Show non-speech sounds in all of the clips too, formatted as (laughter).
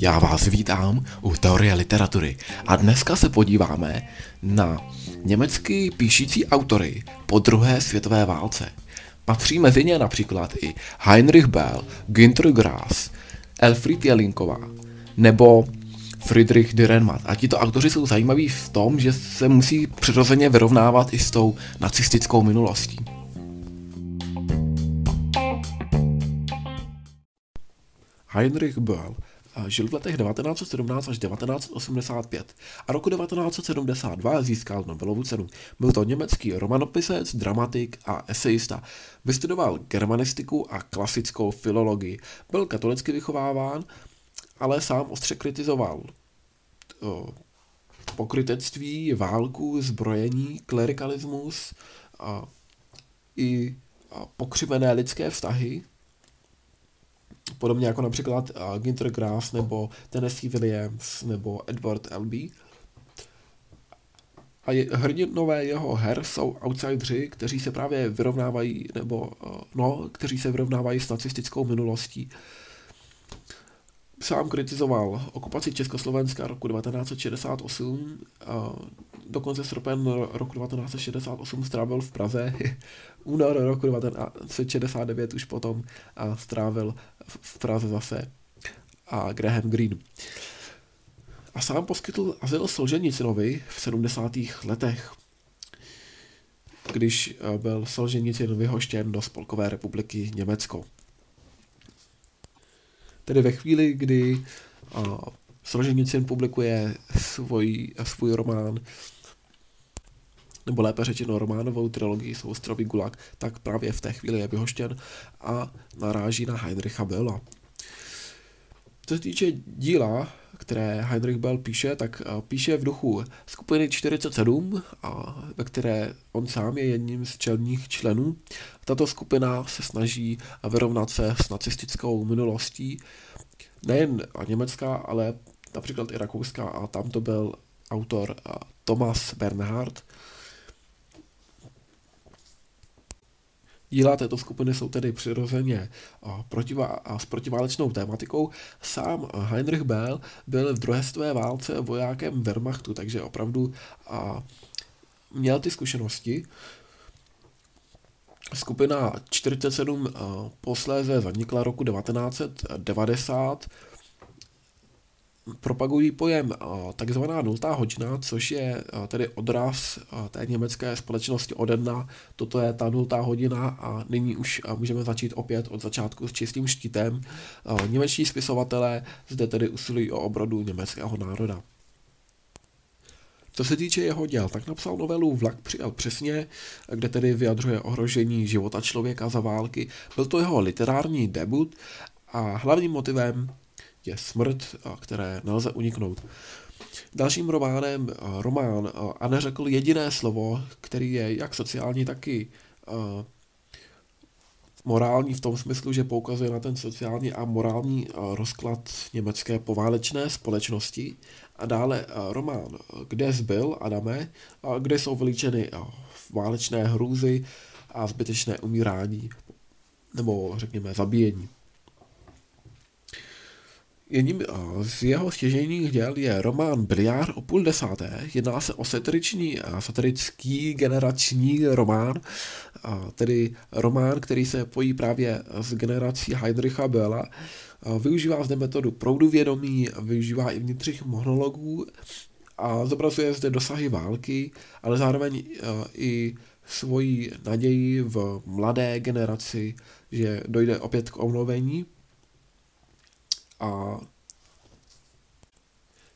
Já vás vítám u Teorie literatury a dneska se podíváme na německy píšící autory po druhé světové válce. Patří mezi ně například i Heinrich Bell, Günter Grass, Elfried Jelinková nebo Friedrich Dürrenmatt. A tito autoři jsou zajímaví v tom, že se musí přirozeně vyrovnávat i s tou nacistickou minulostí. Heinrich Böll žil v letech 1917 až 1985 a roku 1972 získal Nobelovu cenu. Byl to německý romanopisec, dramatik a esejista. Vystudoval germanistiku a klasickou filologii. Byl katolicky vychováván, ale sám ostře kritizoval pokrytectví, válku, zbrojení, klerikalismus a i pokřivené lidské vztahy, podobně jako například uh, Ginter Grass nebo Tennessee Williams nebo Edward L.B. A je, hrdinové jeho her jsou outsidři, kteří se právě vyrovnávají, nebo uh, no, kteří se vyrovnávají s nacistickou minulostí. Sám kritizoval okupaci Československa roku 1968, uh, dokonce srpen roku 1968 strávil v Praze, (laughs) únor roku 1969 už potom a strávil v Praze zase a Graham Greene. A sám poskytl azyl Solženicinovi v 70. letech, když eh, byl Solženicin vyhoštěn do Spolkové republiky Německo. Tedy ve chvíli, kdy eh, Solženicin publikuje svůj, svůj román nebo lépe řečeno románovou trilogii Soustrový gulag, tak právě v té chvíli je vyhoštěn a naráží na Heinricha Bella. Co se týče díla, které Heinrich Bell píše, tak eh, píše v duchu skupiny 47, a ve které on sám je jedním z čelních členů. Tato skupina se snaží vyrovnat se s nacistickou minulostí, nejen německá, ale například i rakouská a tam to byl autor eh, Thomas Bernhard, Díla této skupiny jsou tedy přirozeně protivá, a s protiválečnou tématikou. Sám Heinrich Bell byl v druhé světové válce vojákem Wehrmachtu, takže opravdu a, měl ty zkušenosti. Skupina 47 posléze zanikla roku 1990 propagují pojem takzvaná nultá hodina, což je tedy odraz té německé společnosti ode dna. Toto je ta nultá hodina a nyní už můžeme začít opět od začátku s čistým štítem. Němečtí spisovatelé zde tedy usilují o obrodu německého národa. Co se týče jeho děl, tak napsal novelu Vlak přijel přesně, kde tedy vyjadřuje ohrožení života člověka za války. Byl to jeho literární debut a hlavním motivem je smrt, které nelze uniknout. Dalším románem román a neřekl jediné slovo, který je jak sociální, tak i morální v tom smyslu, že poukazuje na ten sociální a morální rozklad německé poválečné společnosti. A dále román Kde zbyl Adame, kde jsou vylíčeny válečné hrůzy a zbytečné umírání, nebo řekněme zabíjení. Jedním eh, z jeho stěžejních děl je román Biliár o půl desáté. Jedná se o satiriční, eh, satirický generační román, tedy román, který se pojí právě s generací Heinricha Bölla. Využívá zde metodu proudu vědomí, využívá i vnitřních monologů a zobrazuje zde dosahy války, ale zároveň eh, i svoji naději v mladé generaci, že dojde opět k omlovení a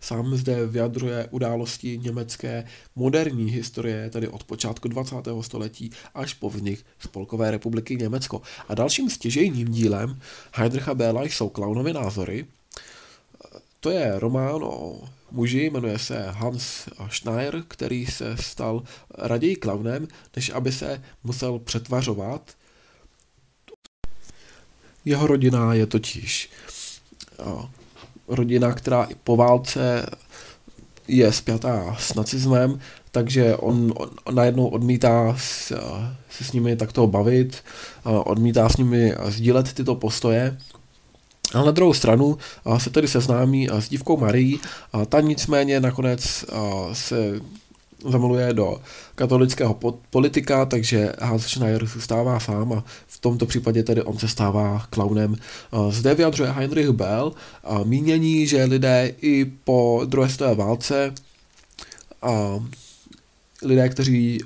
sám zde vyjadřuje události německé moderní historie, tedy od počátku 20. století až po vznik Spolkové republiky Německo. A dalším stěžejním dílem Heidricha Béla jsou Klaunovy názory. To je román o muži, jmenuje se Hans Schneier, který se stal raději klaunem, než aby se musel přetvařovat. Jeho rodina je totiž rodina, která i po válce je spjatá s nacismem, takže on, on najednou odmítá s, se s nimi takto bavit, odmítá s nimi sdílet tyto postoje. A na druhou stranu se tedy seznámí s dívkou Marí, a ta nicméně nakonec se zamiluje do katolického politika, takže Hans Schneider zůstává sám a v tomto případě tedy on se stává klaunem. Zde vyjadřuje Heinrich Bell mínění, že lidé i po druhé světové válce a lidé, kteří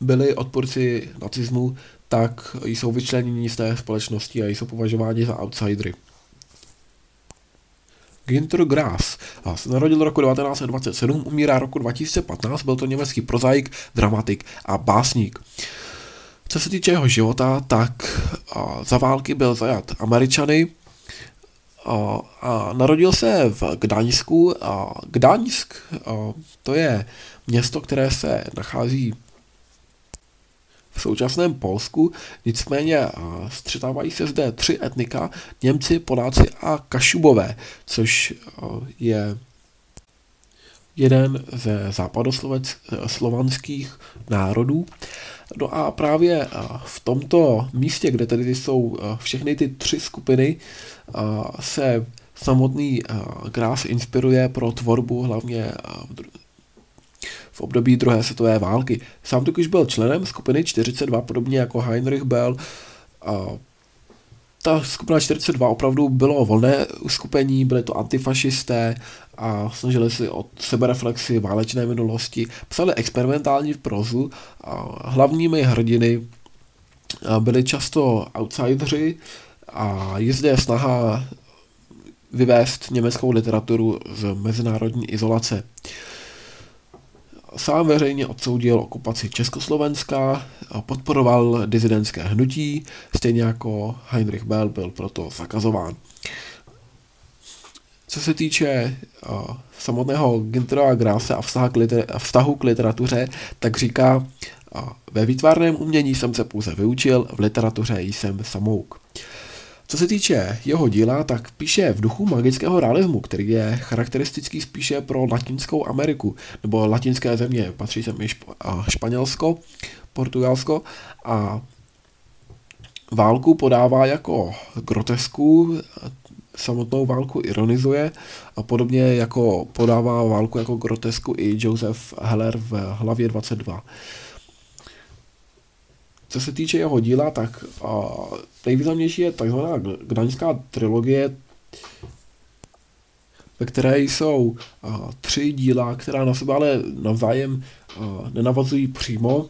byli odporci nacismu, tak jsou vyčleněni z té společnosti a jsou považováni za outsidery. Günter Grass se narodil roku 1927, umírá roku 2015, byl to německý prozaik, dramatik a básník. Co se týče jeho života, tak za války byl zajat Američany, a, a narodil se v Gdaňsku a Gdaňsk a to je město, které se nachází v současném Polsku, nicméně střetávají se zde tři etnika, Němci, Poláci a Kašubové, což je jeden ze západoslovanských národů. No a právě v tomto místě, kde tedy jsou všechny ty tři skupiny, se samotný Grás inspiruje pro tvorbu hlavně v období druhé světové války. Sám totiž byl členem skupiny 42, podobně jako Heinrich Bell. A ta skupina 42 opravdu bylo volné uskupení, byly to antifašisté a snažili si o sebereflexi válečné minulosti, psali experimentální prozu a hlavními hrdiny byli často outsideri a je zde snaha vyvést německou literaturu z mezinárodní izolace. Sám veřejně odsoudil okupaci Československa, podporoval dizidentské hnutí, stejně jako Heinrich Bell byl proto zakazován. Co se týče uh, samotného Gintera Grase a vztahu k, liter- a vztahu k literatuře, tak říká, uh, ve výtvarném umění jsem se pouze vyučil, v literatuře jsem samouk. Co se týče jeho díla, tak píše v duchu magického realismu, který je charakteristický spíše pro Latinskou Ameriku, nebo latinské země, patří sem i Španělsko, Portugalsko a válku podává jako grotesku, samotnou válku ironizuje a podobně jako podává válku jako grotesku i Joseph Heller v hlavě 22. Co se týče jeho díla, tak uh, nejvýznamnější je takzvaná Gdaňská trilogie, ve které jsou uh, tři díla, která na sebe ale navzájem uh, nenavazují přímo.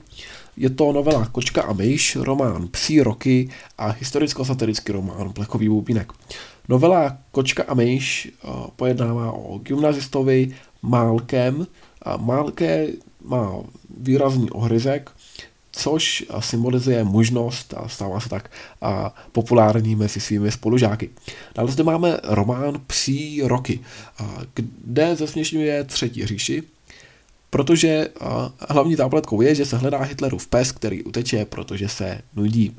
Je to novela Kočka a myš, román Psí roky a historicko-satirický román Plechový bubínek. Novela Kočka a myš uh, pojednává o gymnazistovi Málkem. A Málke má výrazný ohryzek, což symbolizuje možnost a stává se tak a populární mezi svými spolužáky. Dále zde máme román Psí roky, kde zesměšňuje třetí říši, protože hlavní zápletkou je, že se hledá Hitlerův pes, který uteče, protože se nudí.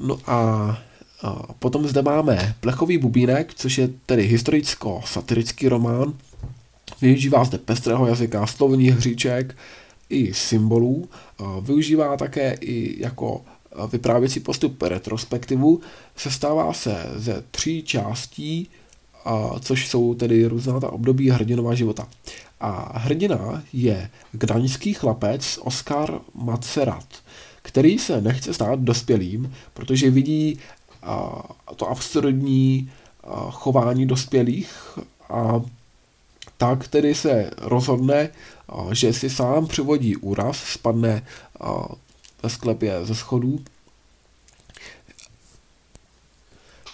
No a a potom zde máme Plechový bubínek, což je tedy historicko-satirický román. Využívá zde pestrého jazyka, slovních hříček, i symbolů, využívá také i jako vyprávěcí postup retrospektivu, sestává se ze tří částí, což jsou tedy různá ta období hrdinová života. A hrdina je gdaňský chlapec Oskar Macerat, který se nechce stát dospělým, protože vidí to absurdní chování dospělých a tak tedy se rozhodne, že si sám přivodí úraz, spadne ve sklepě ze schodů,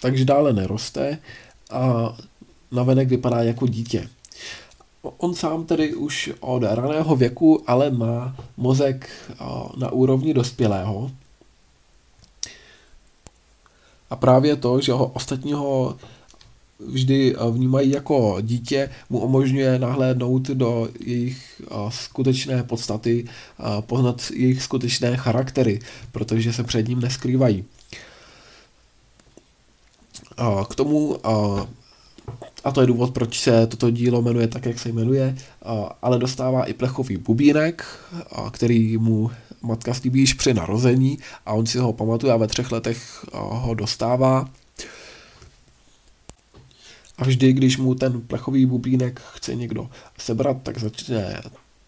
takže dále neroste a navenek vypadá jako dítě. On sám tedy už od raného věku ale má mozek na úrovni dospělého. A právě to, že ho ostatního vždy eh, vnímají jako dítě, mu umožňuje nahlédnout do jejich eh, skutečné podstaty, poznat jejich skutečné charaktery, protože se před ním neskrývají. K tomu a to je důvod, proč se toto dílo jmenuje tak, jak se jmenuje, ale dostává i plechový bubínek, který mu matka slíbí již při narození a on si ho pamatuje a ve třech letech ho dostává. A vždy, když mu ten plechový bubínek chce někdo sebrat, tak začne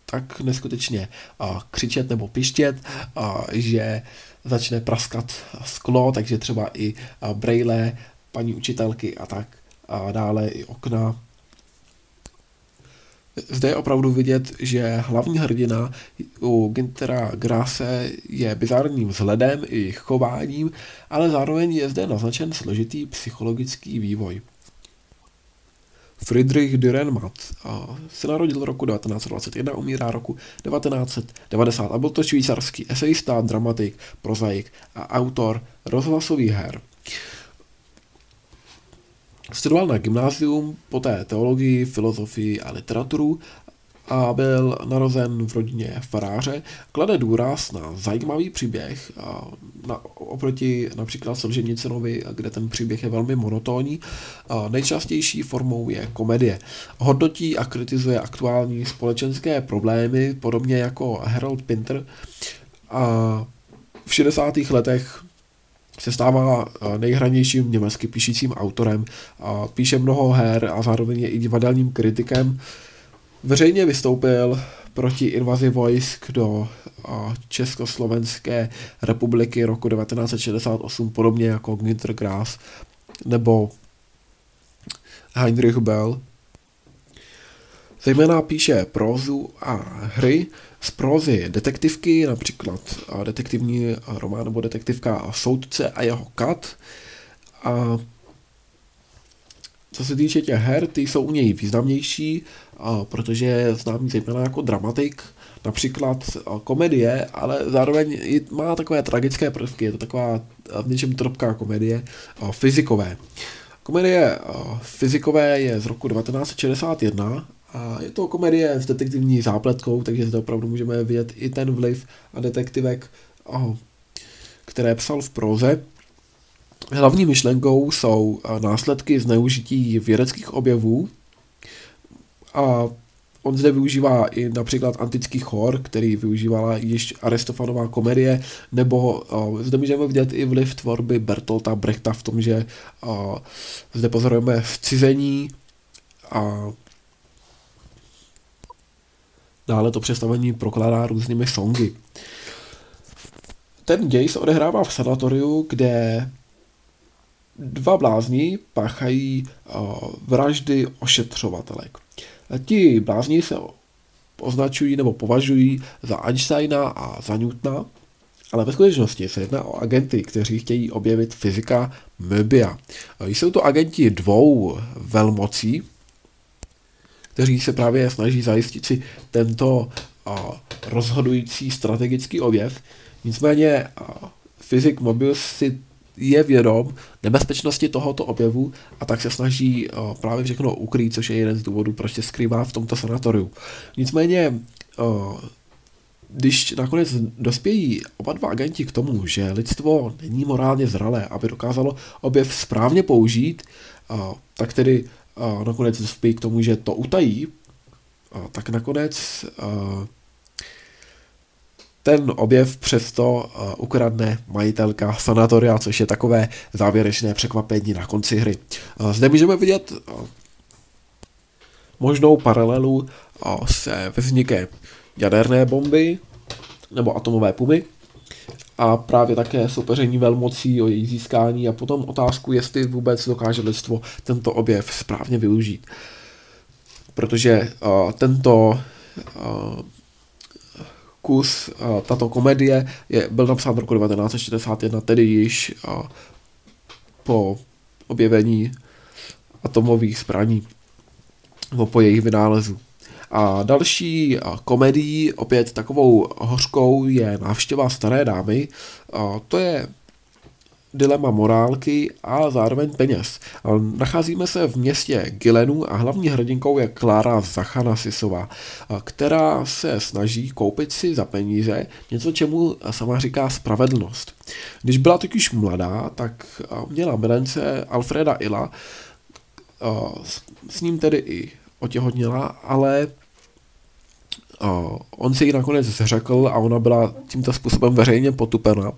tak neskutečně a, křičet nebo pištět, a, že začne praskat sklo, takže třeba i brejle paní učitelky a tak a dále i okna. Zde je opravdu vidět, že hlavní hrdina u Gintera Grase je bizarním vzhledem i chováním, ale zároveň je zde naznačen složitý psychologický vývoj. Friedrich Dürrenmatt se narodil roku 1921, umírá roku 1990 a byl to švýcarský esejista, dramatik, prozaik a autor rozhlasových her. Studoval na gymnázium, poté teologii, filozofii a literaturu a byl narozen v rodině faráře, klade důraz na zajímavý příběh a na, oproti například Solženicinovi, kde ten příběh je velmi monotónní. A nejčastější formou je komedie. Hodnotí a kritizuje aktuální společenské problémy, podobně jako Harold Pinter. A v 60. letech se stává nejhranějším německy píšícím autorem. A píše mnoho her a zároveň je i divadelním kritikem. Veřejně vystoupil proti invazi vojsk do Československé republiky roku 1968, podobně jako Günter Grass nebo Heinrich Bell. Zejména píše prózu a hry z prózy detektivky, například detektivní román nebo detektivka Soudce a jeho kat. A co se týče těch her, ty jsou u něj významnější, protože je známý zejména jako dramatik, například komedie, ale zároveň má takové tragické prvky, je to taková v něčem trpká komedie, fyzikové. Komedie fyzikové je z roku 1961 a je to komedie s detektivní zápletkou, takže zde opravdu můžeme vidět i ten vliv a detektivek, které psal v proze. Hlavní myšlenkou jsou následky zneužití vědeckých objevů a on zde využívá i například antický chor, který využívala již Aristofanová komedie, nebo uh, zde můžeme vidět i vliv tvorby Bertolta Brechta v tom, že uh, zde pozorujeme vcizení a dále to představení prokládá různými songy. Ten děj se odehrává v sanatoriu, kde dva blázni páchají uh, vraždy ošetřovatelek. Ti blázni se označují nebo považují za Einsteina a za Newtona, ale ve skutečnosti se jedná o agenty, kteří chtějí objevit fyzika Möbia. Jsou to agenti dvou velmocí, kteří se právě snaží zajistit si tento rozhodující strategický objev. Nicméně fyzik Mobius si je vědom nebezpečnosti tohoto objevu a tak se snaží uh, právě všechno ukrýt, což je jeden z důvodů, proč se skrývá v tomto sanatoriu. Nicméně, uh, když nakonec dospějí oba dva agenti k tomu, že lidstvo není morálně zralé, aby dokázalo objev správně použít, uh, tak tedy nakonec dospějí k tomu, že to utají, tak nakonec ten objev přesto uh, ukradne majitelka sanatoria, což je takové závěrečné překvapení na konci hry. Uh, zde můžeme vidět uh, možnou paralelu se vznikem jaderné bomby nebo atomové pumy a právě také soupeření velmocí o její získání a potom otázku, jestli vůbec dokáže lidstvo tento objev správně využít. Protože tento kus, tato komedie je, byl napsán v roku 1961, tedy již po objevení atomových zbraní, nebo po jejich vynálezu. A další komedií, opět takovou hořkou, je návštěva staré dámy. To je dilema morálky a zároveň peněz. Nacházíme se v městě Gilenu a hlavní hrdinkou je Klára Zachanasisová, která se snaží koupit si za peníze něco, čemu sama říká spravedlnost. Když byla totiž mladá, tak měla milence Alfreda Ila, s ním tedy i otěhotněla, ale on si ji nakonec zřekl a ona byla tímto způsobem veřejně potupena.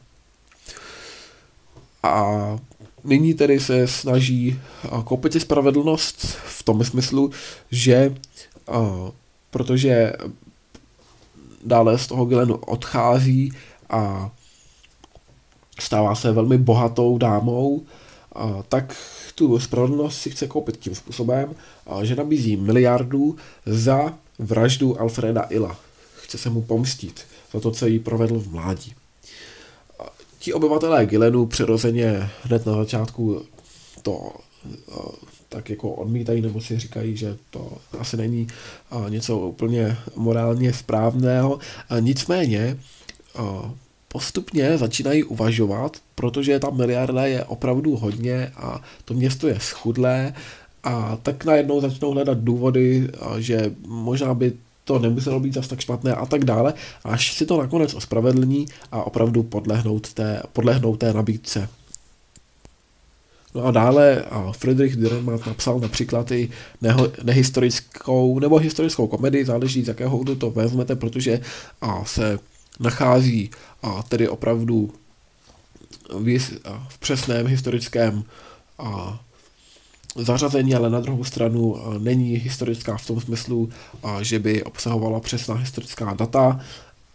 A nyní tedy se snaží koupit si spravedlnost v tom smyslu, že protože dále z toho Gilenu odchází a stává se velmi bohatou dámou, tak tu spravedlnost si chce koupit tím způsobem, že nabízí miliardu za vraždu Alfreda Ila. Chce se mu pomstit za to, co jí provedl v mládí. Ti obyvatelé Gilenu přirozeně hned na začátku to tak jako odmítají nebo si říkají, že to asi není něco úplně morálně správného. Nicméně postupně začínají uvažovat, protože ta miliarda je opravdu hodně a to město je schudlé a tak najednou začnou hledat důvody, že možná by to nemuselo být zase tak špatné a tak dále, až si to nakonec ospravedlní a opravdu podlehnout té, podlehnout té nabídce. No a dále Friedrich Dürrenmatt napsal například i neho, nehistorickou nebo historickou komedii, záleží z jakého údu to vezmete, protože a, se nachází a, tedy opravdu v, a, v přesném historickém a, zařazení, ale na druhou stranu a, není historická v tom smyslu, a, že by obsahovala přesná historická data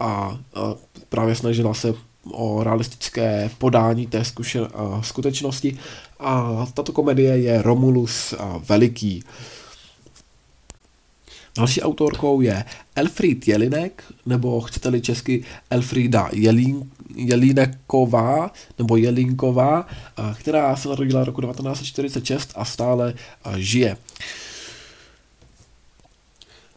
a, a právě snažila se o realistické podání té zkušen, skutečnosti a tato komedie je Romulus Veliký. Další autorkou je Elfried Jelinek, nebo chcete-li česky Elfrida Jelín, Jelíneková, nebo Jelínková, která se narodila roku 1946 a stále žije.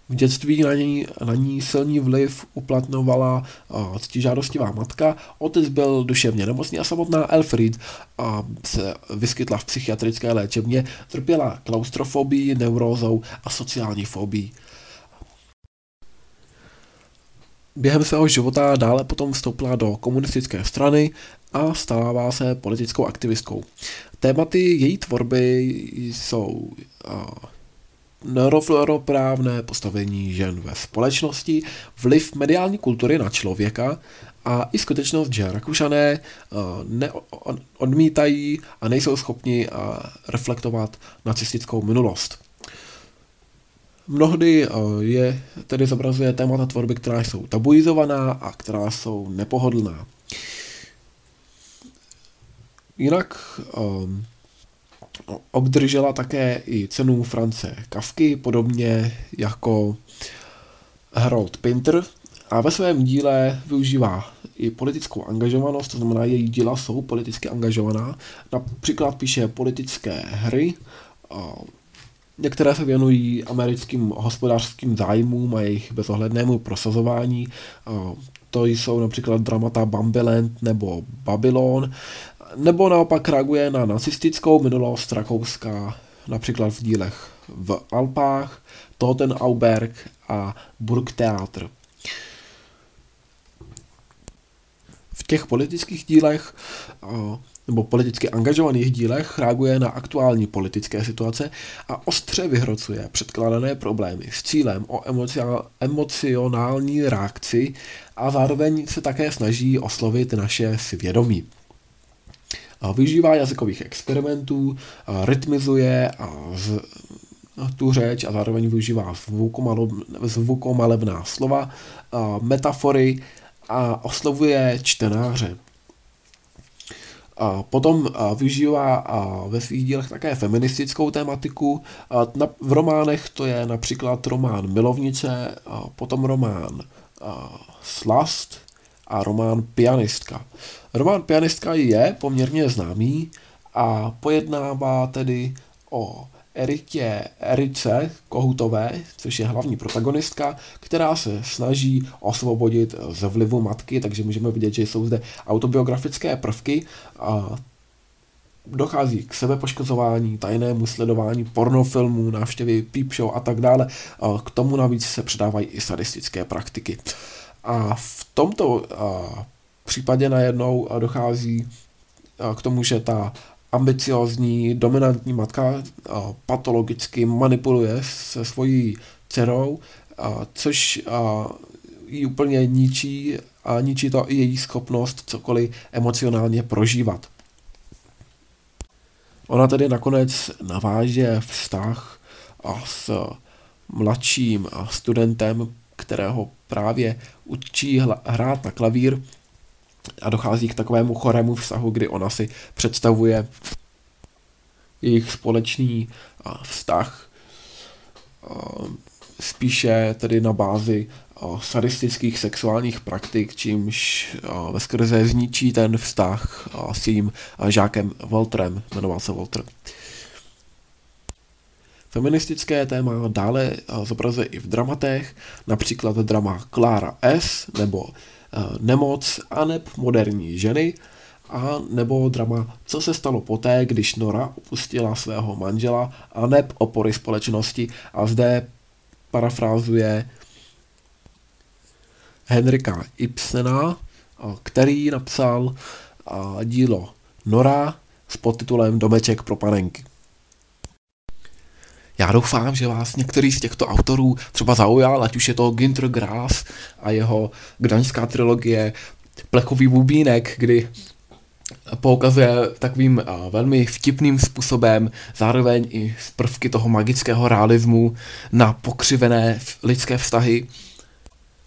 V dětství na ní, na ní silný vliv uplatňovala uh, ctižádostivá matka, otec byl duševně nemocný a samotná Elfried uh, se vyskytla v psychiatrické léčebně, trpěla klaustrofobii, neurózou a sociální fobii. Během svého života dále potom vstoupila do komunistické strany a stává se politickou aktivistkou. Tématy její tvorby jsou uh, nerovnoprávné postavení žen ve společnosti, vliv mediální kultury na člověka a i skutečnost, že Rakušané eh, odmítají a nejsou schopni eh, reflektovat nacistickou minulost. Mnohdy eh, je tedy zobrazuje témata tvorby, která jsou tabuizovaná a která jsou nepohodlná. Jinak obdržela také i cenu France Kavky, podobně jako Harold Pinter a ve svém díle využívá i politickou angažovanost, to znamená, její díla jsou politicky angažovaná. Například píše politické hry, některé se věnují americkým hospodářským zájmům a jejich bezohlednému prosazování. To jsou například dramata Bambiland nebo Babylon nebo naopak reaguje na nacistickou minulost Rakouska, například v dílech v Alpách, Totenauberg a Burgtheater. V těch politických dílech nebo politicky angažovaných dílech reaguje na aktuální politické situace a ostře vyhrocuje předkládané problémy s cílem o emocionální reakci a zároveň se také snaží oslovit naše svědomí využívá jazykových experimentů, rytmizuje a z, tu řeč a zároveň využívá zvukomalebná slova, metafory a oslovuje čtenáře. Potom využívá ve svých dílech také feministickou tématiku. V románech to je například román Milovnice, potom román Slast a román Pianistka. Román Pianistka je poměrně známý a pojednává tedy o Eritě Erice Kohutové, což je hlavní protagonistka, která se snaží osvobodit z vlivu matky, takže můžeme vidět, že jsou zde autobiografické prvky a dochází k sebepoškozování, tajnému sledování pornofilmů, návštěvy peep show a tak dále. K tomu navíc se předávají i sadistické praktiky. A v tomto případě najednou dochází k tomu, že ta ambiciozní, dominantní matka patologicky manipuluje se svojí dcerou, což ji úplně ničí a ničí to i její schopnost cokoliv emocionálně prožívat. Ona tedy nakonec naváže vztah s mladším studentem, kterého právě učí hrát na klavír a dochází k takovému chorému vztahu, kdy ona si představuje jejich společný vztah spíše tedy na bázi sadistických sexuálních praktik, čímž ve skrze zničí ten vztah s tím žákem Walterem, jmenoval se Walter. Feministické téma dále zobrazuje i v dramatech, například drama Klára S. nebo Nemoc a neb moderní ženy, a nebo drama Co se stalo poté, když Nora opustila svého manžela a neb opory společnosti a zde parafrázuje Henrika Ibsena, který napsal dílo Nora s podtitulem Domeček pro panenky. Já doufám, že vás některý z těchto autorů třeba zaujal, ať už je to Ginter Grass a jeho gdaňská trilogie Plechový bubínek, kdy poukazuje takovým velmi vtipným způsobem, zároveň i z prvky toho magického realismu na pokřivené lidské vztahy.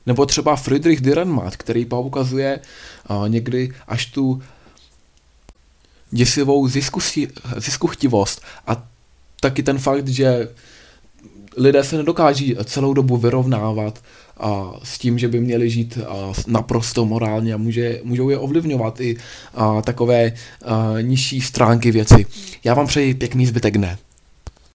Nebo třeba Friedrich Dürrenmatt, který poukazuje někdy až tu děsivou ziskuchtivost a taky ten fakt, že lidé se nedokáží celou dobu vyrovnávat a s tím, že by měli žít a, naprosto morálně a může, můžou je ovlivňovat i a, takové a, nižší stránky věci. Já vám přeji pěkný zbytek dne.